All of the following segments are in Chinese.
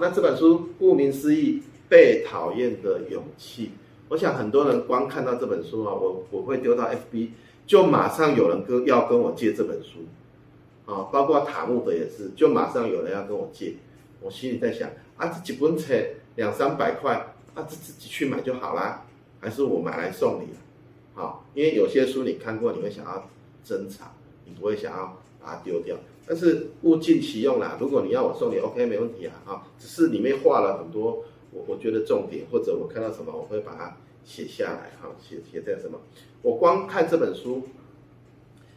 那这本书顾名思义，被讨厌的勇气。我想很多人光看到这本书啊，我我会丢到 FB，就马上有人跟要跟我借这本书，啊，包括塔木德也是，就马上有人要跟我借。我心里在想啊，这几本册两三百块，啊，这自己去买就好啦，还是我买来送你？好，因为有些书你看过，你会想要珍藏，你不会想要把它丢掉。但是物尽其用啦，如果你要我送你，OK，没问题啊，啊，只是里面画了很多。我我觉得重点，或者我看到什么，我会把它写下来，哈，写写在什么？我光看这本书，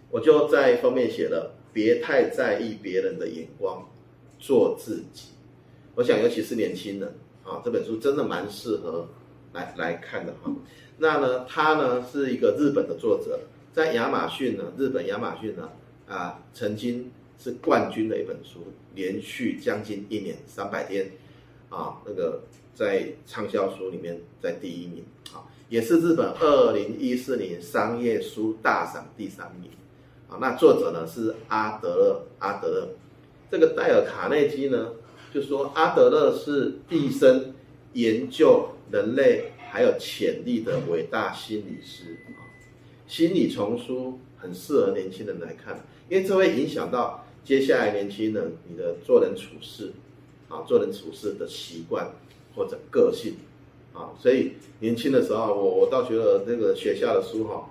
我就在封面写了“别太在意别人的眼光，做自己”。我想，尤其是年轻人啊，这本书真的蛮适合来来看的哈。那呢，他呢是一个日本的作者，在亚马逊呢，日本亚马逊呢啊，曾经是冠军的一本书，连续将近一年三百天啊，那个。在畅销书里面，在第一名啊，也是日本二零一四年商业书大赏第三名啊。那作者呢是阿德勒，阿德勒，这个戴尔卡内基呢就说阿德勒是毕生研究人类还有潜力的伟大心理师啊。心理丛书很适合年轻人来看，因为这会影响到接下来年轻人你的做人处事啊，做人处事的习惯。或者个性，啊，所以年轻的时候，我我倒觉得这个学校的书哈，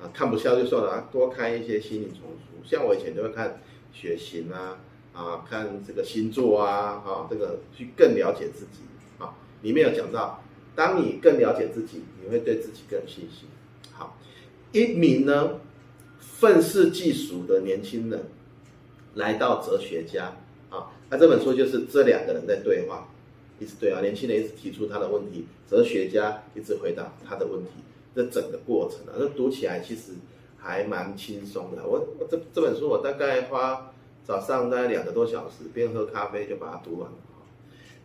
啊，看不下就算了，多看一些心理丛书，像我以前就会看血型啊，啊，看这个星座啊，啊，这个去更了解自己，啊，里面有讲到，当你更了解自己，你会对自己更有信心。好，一名呢愤世嫉俗的年轻人来到哲学家，啊，那这本书就是这两个人在对话。一直对啊，年轻人一直提出他的问题，哲学家一直回答他的问题，这整个过程啊，那读起来其实还蛮轻松的。我我这这本书我大概花早上大概两个多小时，边喝咖啡就把它读完了。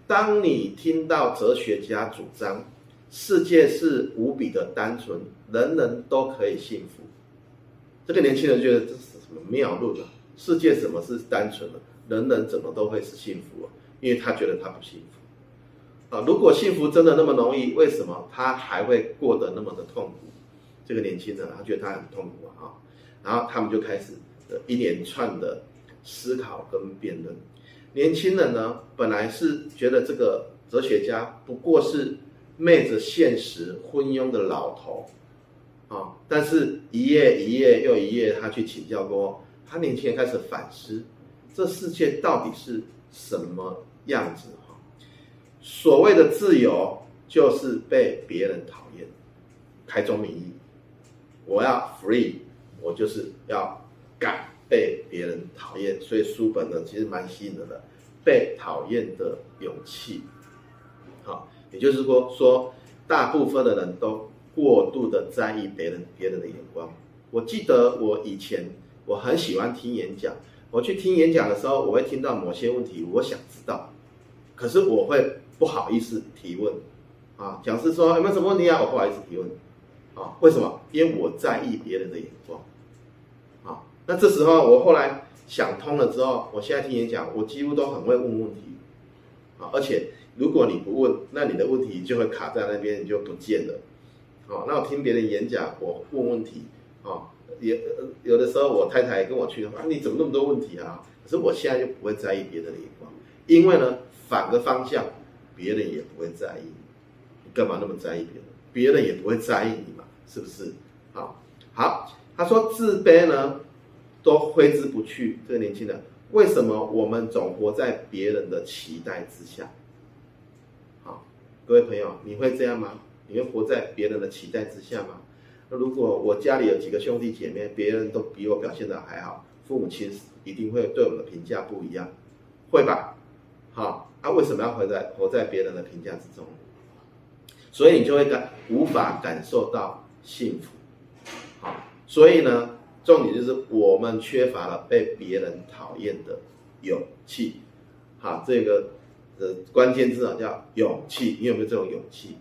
当你听到哲学家主张世界是无比的单纯，人人都可以幸福，这个年轻人觉得这是什么妙论啊？世界怎么是单纯的？人人怎么都会是幸福啊？因为他觉得他不幸福。啊，如果幸福真的那么容易，为什么他还会过得那么的痛苦？这个年轻人他觉得他很痛苦啊，然后他们就开始一连串的思考跟辩论。年轻人呢，本来是觉得这个哲学家不过是昧着现实昏庸的老头啊，但是一页一页又一页，他去请教过，他年轻人开始反思，这世界到底是什么样子？哈所谓的自由就是被别人讨厌，开宗明义，我要 free，我就是要敢被别人讨厌。所以书本呢，其实蛮吸引人的，被讨厌的勇气。好，也就是说，说大部分的人都过度的在意别人别人的眼光。我记得我以前我很喜欢听演讲，我去听演讲的时候，我会听到某些问题，我想知道，可是我会。不好意思提问，啊，讲师说有没有什么问题啊？我不好意思提问，啊，为什么？因为我在意别人的眼光，啊，那这时候我后来想通了之后，我现在听演讲，我几乎都很会问问题，啊，而且如果你不问，那你的问题就会卡在那边，你就不见了，啊，那我听别人演讲，我问问题，啊，也有的时候我太太跟我去的话，你怎么那么多问题啊？可是我现在就不会在意别人的眼光，因为呢，反个方向。别人也不会在意你，你干嘛那么在意别人？别人也不会在意你嘛，是不是？好，好，他说自卑呢，都挥之不去。这个年轻人，为什么我们总活在别人的期待之下？好，各位朋友，你会这样吗？你会活在别人的期待之下吗？那如果我家里有几个兄弟姐妹，别人都比我表现的还好，父母亲一定会对我们的评价不一样，会吧？好，他、为什么要活在活在别人的评价之中？所以你就会感无法感受到幸福。好，所以呢，重点就是我们缺乏了被别人讨厌的勇气。好，这个呃关键字啊叫勇气，你有没有这种勇气？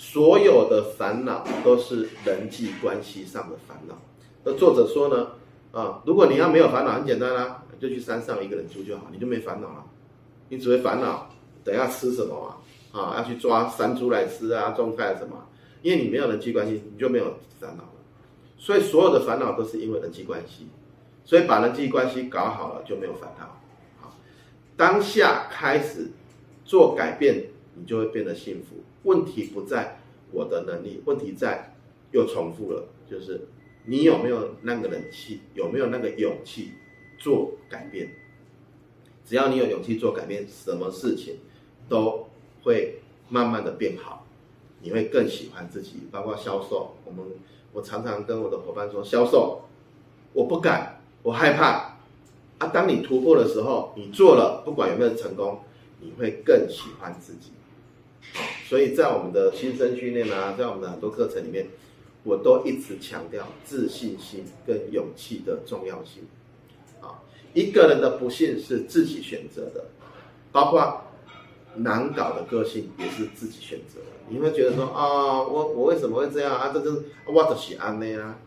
所有的烦恼都是人际关系上的烦恼。那作者说呢，啊，如果你要没有烦恼，很简单啦、啊，就去山上一个人住就好，你就没烦恼了。你只会烦恼等下吃什么啊？啊，要去抓山猪来吃啊，种菜什么？因为你没有人际关系，你就没有烦恼了。所以所有的烦恼都是因为人际关系，所以把人际关系搞好了就没有烦恼。好，当下开始做改变，你就会变得幸福。问题不在我的能力，问题在又重复了，就是你有没有那个人气，有没有那个勇气做改变。只要你有勇气做改变，什么事情都会慢慢的变好，你会更喜欢自己。包括销售，我们我常常跟我的伙伴说，销售我不敢，我害怕啊。当你突破的时候，你做了，不管有没有成功，你会更喜欢自己。所以在我们的新生训练啊，在我们的很多课程里面，我都一直强调自信心跟勇气的重要性。啊，一个人的不幸是自己选择的，包括难搞的个性也是自己选择的。你会觉得说啊，我我为什么会这样啊？这就是我就是安内啊，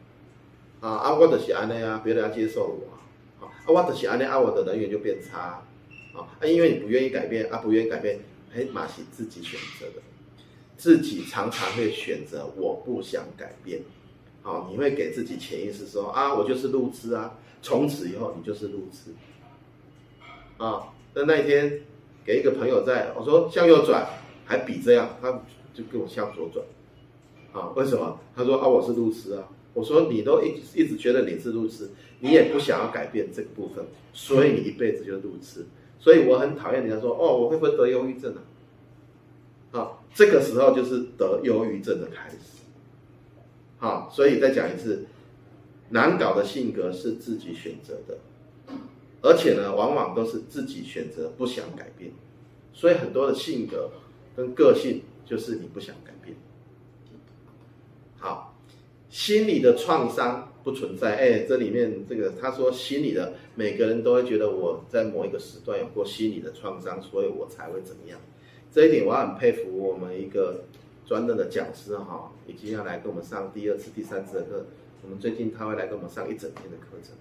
啊啊，我就是安内啊，别人要接受我啊，啊，我就是安内啊，我的人缘就变差啊，啊，因为你不愿意改变啊，不愿意改变。哎，马西自己选择的，自己常常会选择我不想改变，好，你会给自己潜意识说啊，我就是路痴啊，从此以后你就是路痴，啊，那那一天给一个朋友在，我说向右转，还比这样，他就跟我向左转，啊，为什么？他说啊，我是路痴啊，我说你都一一直觉得你是路痴，你也不想要改变这个部分，所以你一辈子就是路痴。所以我很讨厌人家说哦，我会不会得忧郁症啊？啊，这个时候就是得忧郁症的开始。好，所以再讲一次，难搞的性格是自己选择的，而且呢，往往都是自己选择不想改变。所以很多的性格跟个性就是你不想改变。好，心理的创伤。不存在，哎，这里面这个他说心理的每个人都会觉得我在某一个时段有过心理的创伤，所以我才会怎么样。这一点我很佩服我们一个专任的讲师哈，已经要来跟我们上第二次、第三次的课。我们最近他会来跟我们上一整天的课程。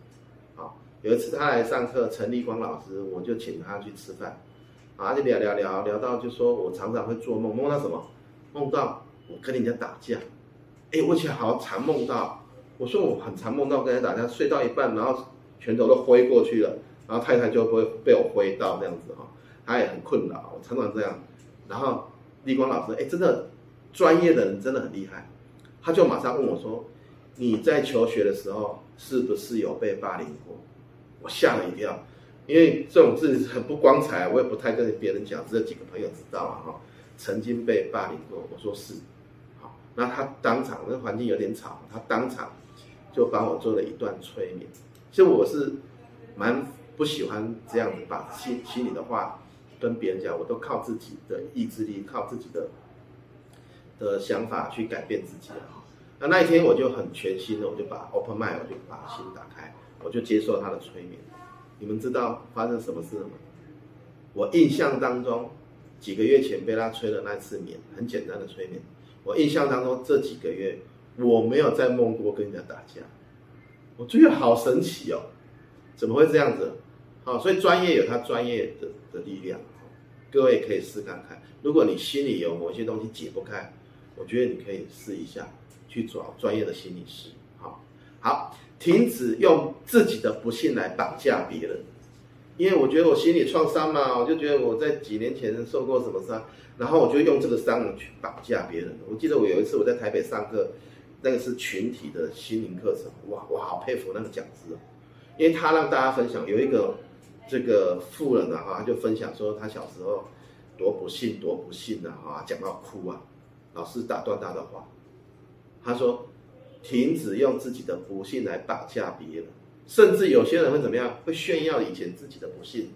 好，有一次他来上课，陈立光老师，我就请他去吃饭，啊，就聊聊聊聊到就说我常常会做梦，梦到什么？梦到我跟人家打架，哎，我以前好常梦到。我说我很常梦到跟人家打架，睡到一半，然后拳头都挥过去了，然后太太就会被我挥到这样子哈，他也很困扰，我常常这样。然后立光老师，哎，真的专业的人真的很厉害，他就马上问我说：“你在求学的时候是不是有被霸凌过？”我吓了一跳，因为这种事很不光彩，我也不太跟别人讲，只有几个朋友知道啊哈。曾经被霸凌过，我说是，好，那他当场那环境有点吵，他当场。就帮我做了一段催眠，其实我是蛮不喜欢这样子把心心里的话跟别人讲，我都靠自己的意志力，靠自己的的想法去改变自己啊。那那一天我就很全心的，我就把 open mind，我就把心打开，我就接受他的催眠。你们知道发生什么事了吗？我印象当中几个月前被他催了那次眠，很简单的催眠。我印象当中这几个月。我没有在梦过跟人家打架，我觉得好神奇哦，怎么会这样子？好，所以专业有他专业的的力量，各位可以试看看。如果你心里有某些东西解不开，我觉得你可以试一下去找专业的心理师。好，好，停止用自己的不幸来绑架别人，因为我觉得我心理创伤嘛，我就觉得我在几年前受过什么伤，然后我就用这个伤去绑架别人。我记得我有一次我在台北上课。那个是群体的心灵课程，哇，我好佩服那个讲师哦，因为他让大家分享，有一个这个富人啊，哈，他就分享说他小时候多不幸，多不幸啊，哈，讲到哭啊，老师打断他的话，他说停止用自己的不幸来绑架别人，甚至有些人会怎么样，会炫耀以前自己的不幸，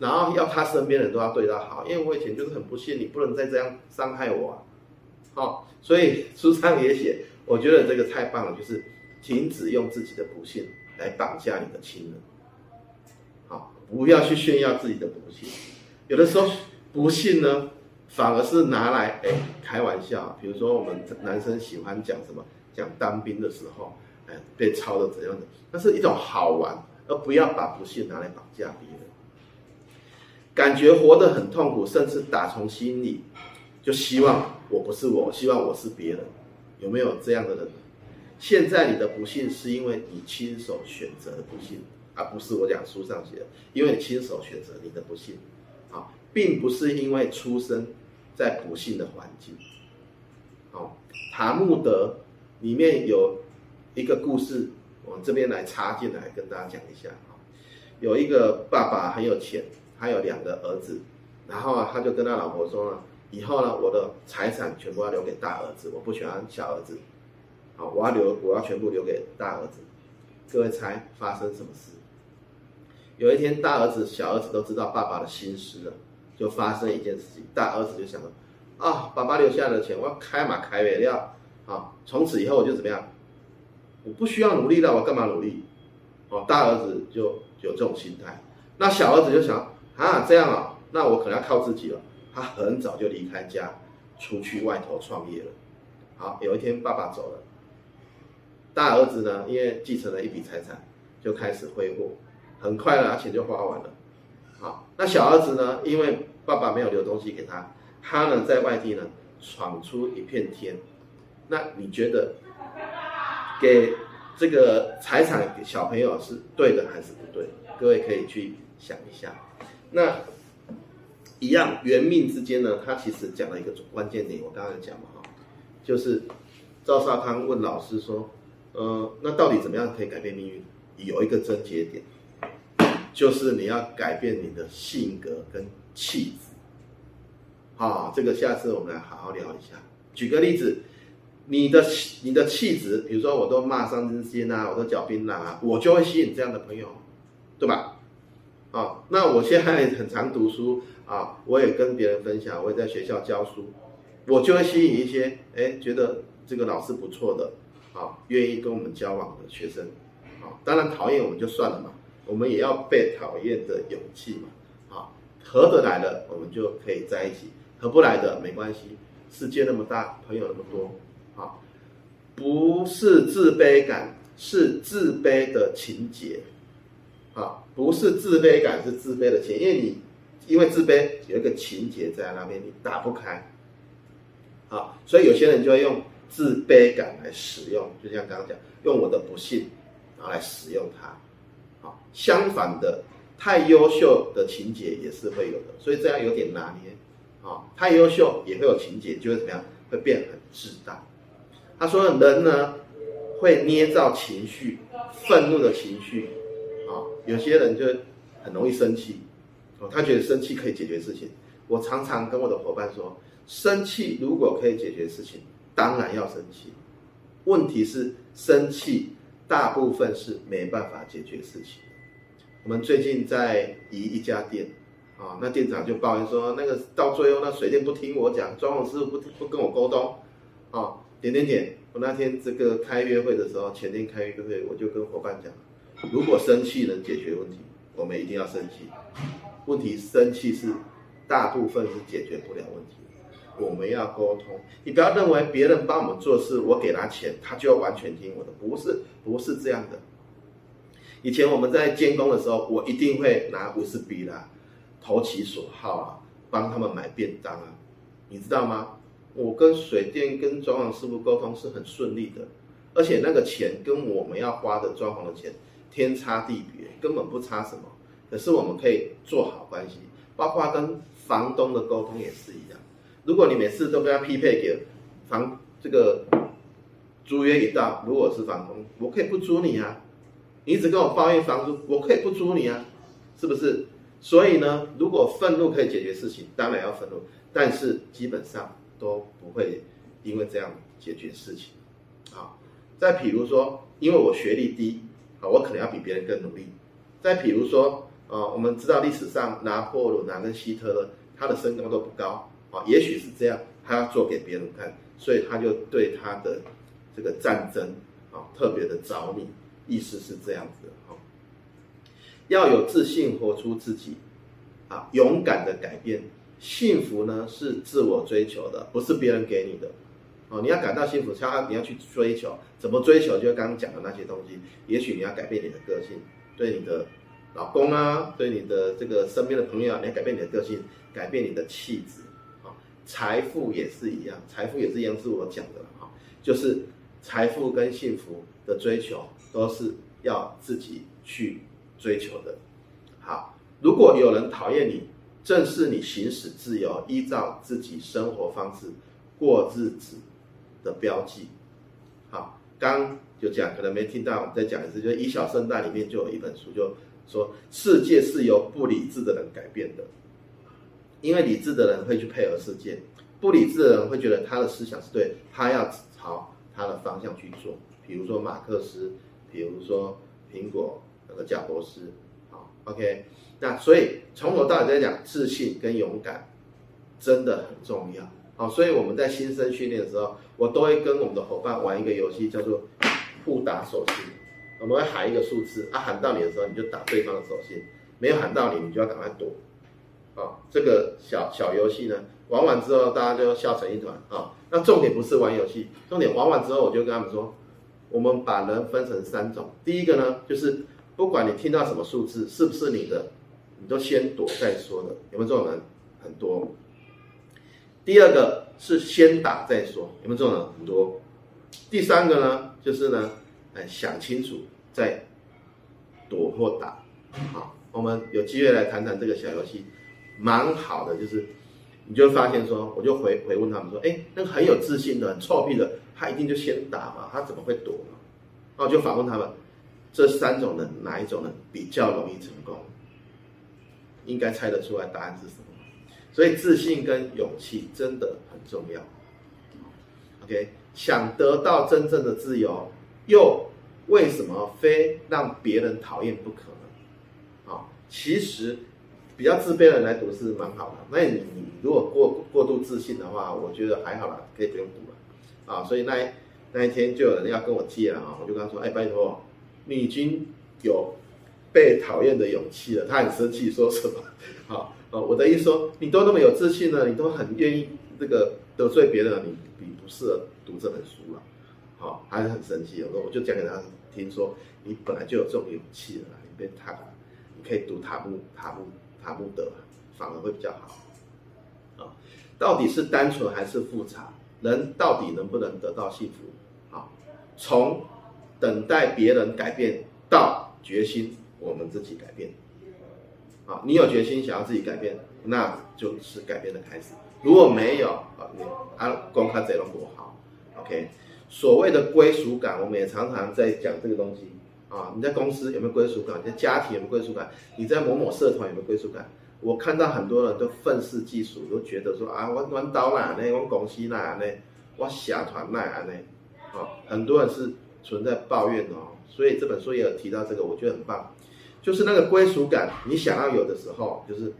然后要他身边人都要对他好，因为我以前就是很不幸，你不能再这样伤害我啊，好，所以书上也写。我觉得这个太棒了，就是停止用自己的不幸来绑架你的亲人，好，不要去炫耀自己的不幸。有的时候不幸呢，反而是拿来哎开玩笑。比如说我们男生喜欢讲什么，讲当兵的时候，哎被操的怎样的，那是一种好玩，而不要把不幸拿来绑架别人。感觉活得很痛苦，甚至打从心里就希望我不是我，希望我是别人，有没有这样的人？现在你的不幸是因为你亲手选择的不幸，而不是我讲书上写的，因为你亲手选择你的不幸，啊，并不是因为出生在不幸的环境。好，塔木德里面有一个故事，我这边来插进来跟大家讲一下啊，有一个爸爸很有钱。他有两个儿子，然后啊，他就跟他老婆说了，以后呢，我的财产全部要留给大儿子，我不喜欢小儿子，好，我要留，我要全部留给大儿子。各位猜发生什么事？有一天，大儿子、小儿子都知道爸爸的心思了，就发生一件事情。大儿子就想了，啊、爸爸留下来的钱，我要开嘛开没了，好，从此以后我就怎么样？我不需要努力了，我干嘛努力？哦，大儿子就有这种心态，那小儿子就想。啊，这样啊、那我可能要靠自己了。他很早就离开家，出去外头创业了。好，有一天爸爸走了，大儿子呢，因为继承了一笔财产，就开始挥霍，很快呢，钱就花完了。好，那小儿子呢，因为爸爸没有留东西给他，他呢在外地呢闯出一片天。那你觉得给这个财产给小朋友是对的还是不对？各位可以去想一下。那一样，缘命之间呢，他其实讲了一个关键点，我刚刚讲嘛哈，就是赵少康问老师说，呃，那到底怎么样可以改变命运？有一个症结点，就是你要改变你的性格跟气质。好，这个下次我们来好好聊一下。举个例子，你的你的气质，比如说我都骂上进心啊，我都嚼槟榔啊，我就会吸引这样的朋友，对吧？啊，那我现在很常读书啊，我也跟别人分享，我也在学校教书，我就会吸引一些哎觉得这个老师不错的啊，愿意跟我们交往的学生啊。当然讨厌我们就算了嘛，我们也要被讨厌的勇气嘛。啊，合得来的我们就可以在一起，合不来的没关系。世界那么大，朋友那么多，啊，不是自卑感，是自卑的情结。啊，不是自卑感，是自卑的情，因为你因为自卑有一个情结在那边，你打不开。好，所以有些人就会用自卑感来使用，就像刚刚讲，用我的不幸然后来使用它。好，相反的，太优秀的情节也是会有的，所以这样有点拿捏。啊，太优秀也会有情节，就会怎么样？会变很自大。他说人呢会捏造情绪，愤怒的情绪。啊有些人就很容易生气，他觉得生气可以解决事情。我常常跟我的伙伴说，生气如果可以解决事情，当然要生气。问题是生气大部分是没办法解决事情。我们最近在移一家店，啊，那店长就抱怨说，那个到最后那水电不听我讲，装潢师傅不不跟我沟通，啊，点点点。我那天这个开约会的时候，前天开约会，我就跟伙伴讲。如果生气能解决问题，我们一定要生气。问题生气是大部分是解决不了问题，我们要沟通。你不要认为别人帮我们做事，我给他钱，他就要完全听我的，不是，不是这样的。以前我们在监工的时候，我一定会拿五十笔啦，投其所好啊，帮他们买便当啊，你知道吗？我跟水电跟装潢师傅沟通是很顺利的，而且那个钱跟我们要花的装潢的钱。天差地别，根本不差什么。可是我们可以做好关系，包括跟房东的沟通也是一样。如果你每次都跟他匹配给房这个租约一到，如果是房东，我可以不租你啊。你一直跟我抱怨房租，我可以不租你啊，是不是？所以呢，如果愤怒可以解决事情，当然要愤怒，但是基本上都不会因为这样解决事情。好，再比如说，因为我学历低。啊，我可能要比别人更努力。再比如说，呃，我们知道历史上拿破仑啊跟希特勒，他的身高都不高，啊，也许是这样，他要做给别人看，所以他就对他的这个战争啊特别的着迷，意思是这样子的哈。要有自信，活出自己，啊，勇敢的改变。幸福呢是自我追求的，不是别人给你的。哦，你要感到幸福，他你要去追求，怎么追求？就刚刚讲的那些东西。也许你要改变你的个性，对你的老公啊，对你的这个身边的朋友啊，你要改变你的个性，改变你的气质啊。财富也是一样，财富也是一样，是我讲的哈，就是财富跟幸福的追求都是要自己去追求的。好，如果有人讨厌你，正是你行使自由，依照自己生活方式过日子的标记。好，刚就讲，可能没听到，我再讲一次，就是《以小胜大》里面就有一本书，就说世界是由不理智的人改变的，因为理智的人会去配合世界，不理智的人会觉得他的思想是对，他要朝他的方向去做。比如说马克思，比如说苹果那个贾伯斯，好，OK。那所以从头到尾在讲自信跟勇敢，真的很重要。好，所以我们在新生训练的时候，我都会跟我们的伙伴玩一个游戏，叫做互打手心。我们会喊一个数字，啊，喊到你的时候，你就打对方的手心；没有喊到你，你就要赶快躲。啊，这个小小游戏呢，玩完之后大家就笑成一团啊。那重点不是玩游戏，重点玩完之后，我就跟他们说，我们把人分成三种。第一个呢，就是不管你听到什么数字，是不是你的。你都先躲再说的，有没有这种人？很多。第二个是先打再说，有没有这种人？很多。第三个呢，就是呢，哎，想清楚再躲或打。好，我们有机会来谈谈这个小游戏，蛮好的。就是你就发现说，我就回回问他们说，哎，那个很有自信的、很臭屁的，他一定就先打嘛，他怎么会躲呢？那我就反问他们，这三种人哪一种人比较容易成功？应该猜得出来答案是什么，所以自信跟勇气真的很重要。OK，想得到真正的自由，又为什么非让别人讨厌不可呢？啊，其实比较自卑的人来读是蛮好的。那你如果过过度自信的话，我觉得还好啦，可以不用读了。啊，所以那那一天就有人要跟我借了啊，我就跟他说：“哎，拜托，你已经有。”被讨厌的勇气了，他很生气，说什么？好，我的意思说，你都那么有自信了，你都很愿意这个得罪别人，你你不适合读这本书了。好，还是很生气。我说，我就讲给他听说，你本来就有这种勇气了，你别他，你可以读塔木塔木塔木德，反而会比较好。啊，到底是单纯还是复杂？人到底能不能得到幸福？好，从等待别人改变到决心。我们自己改变，啊，你有决心想要自己改变，那就是改变的开始。如果没有啊，你啊，光看这种不好，OK。所谓的归属感，我们也常常在讲这个东西啊。你在公司有没有归属感？你在家庭有没有归属感？你在某某社团有没有归属感？我看到很多人都愤世嫉俗，都觉得说啊，我我到哪呢？我公司哪呢？我社团哪呢？啊，很多人是存在抱怨哦。所以这本书也有提到这个，我觉得很棒。就是那个归属感，你想要有的时候，就是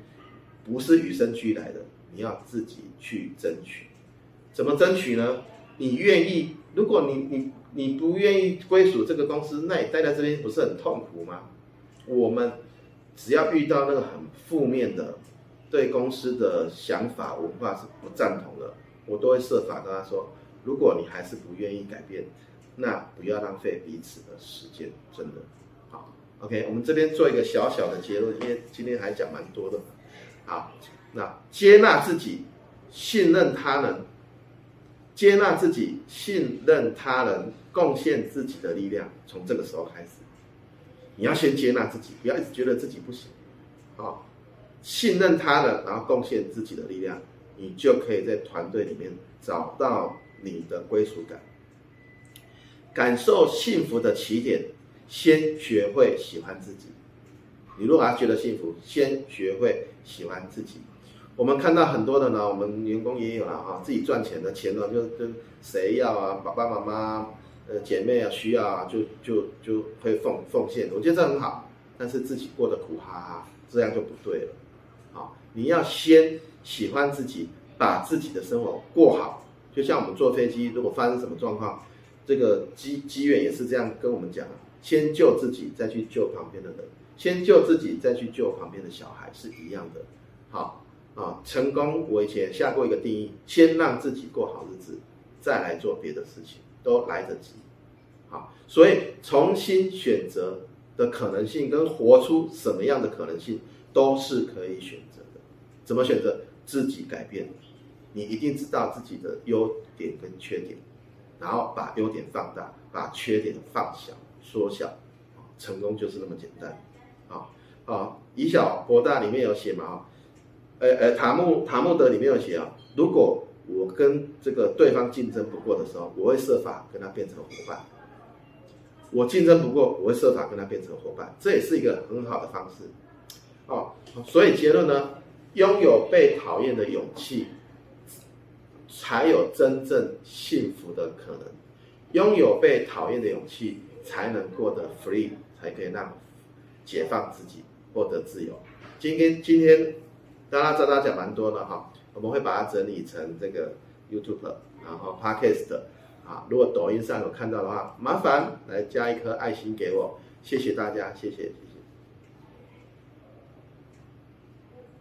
不是与生俱来的，你要自己去争取。怎么争取呢？你愿意？如果你你你不愿意归属这个公司，那你待在这边不是很痛苦吗？我们只要遇到那个很负面的对公司的想法文化是不赞同的，我都会设法跟他说：如果你还是不愿意改变，那不要浪费彼此的时间，真的。好 OK，我们这边做一个小小的结论，因为今天还讲蛮多的。好，那接纳自己，信任他人，接纳自己，信任他人，贡献自己的力量，从这个时候开始，你要先接纳自己，不要一直觉得自己不行。好，信任他人，然后贡献自己的力量，你就可以在团队里面找到你的归属感，感受幸福的起点。先学会喜欢自己。你如果还觉得幸福，先学会喜欢自己。我们看到很多的呢，我们员工也有了啊，自己赚钱的钱呢，就跟谁要啊，爸爸妈妈、呃姐妹啊需要啊，就就就会奉奉献。我觉得这很好，但是自己过得苦哈哈，这样就不对了。好，你要先喜欢自己，把自己的生活过好。就像我们坐飞机，如果发生什么状况，这个机机员也是这样跟我们讲。先救自己，再去救旁边的人；先救自己，再去救旁边的小孩，是一样的。好啊，成功我以前下过一个定义：先让自己过好日子，再来做别的事情，都来得及。好，所以重新选择的可能性跟活出什么样的可能性，都是可以选择的。怎么选择？自己改变。你一定知道自己的优点跟缺点，然后把优点放大，把缺点放小、缩小，成功就是那么简单。啊啊，以小博大里面有写嘛？啊，呃呃，塔木塔木德里面有写啊，如果我跟这个对方竞争不过的时候，我会设法跟他变成伙伴。我竞争不过，我会设法跟他变成伙伴，这也是一个很好的方式。哦，所以结论呢，拥有被讨厌的勇气。才有真正幸福的可能，拥有被讨厌的勇气，才能过得 free，才可以让解放自己，获得自由。今天今天，大家知道讲蛮多的哈，我们会把它整理成这个 YouTube，然后 Podcast 啊，如果抖音上有看到的话，麻烦来加一颗爱心给我，谢谢大家，谢谢。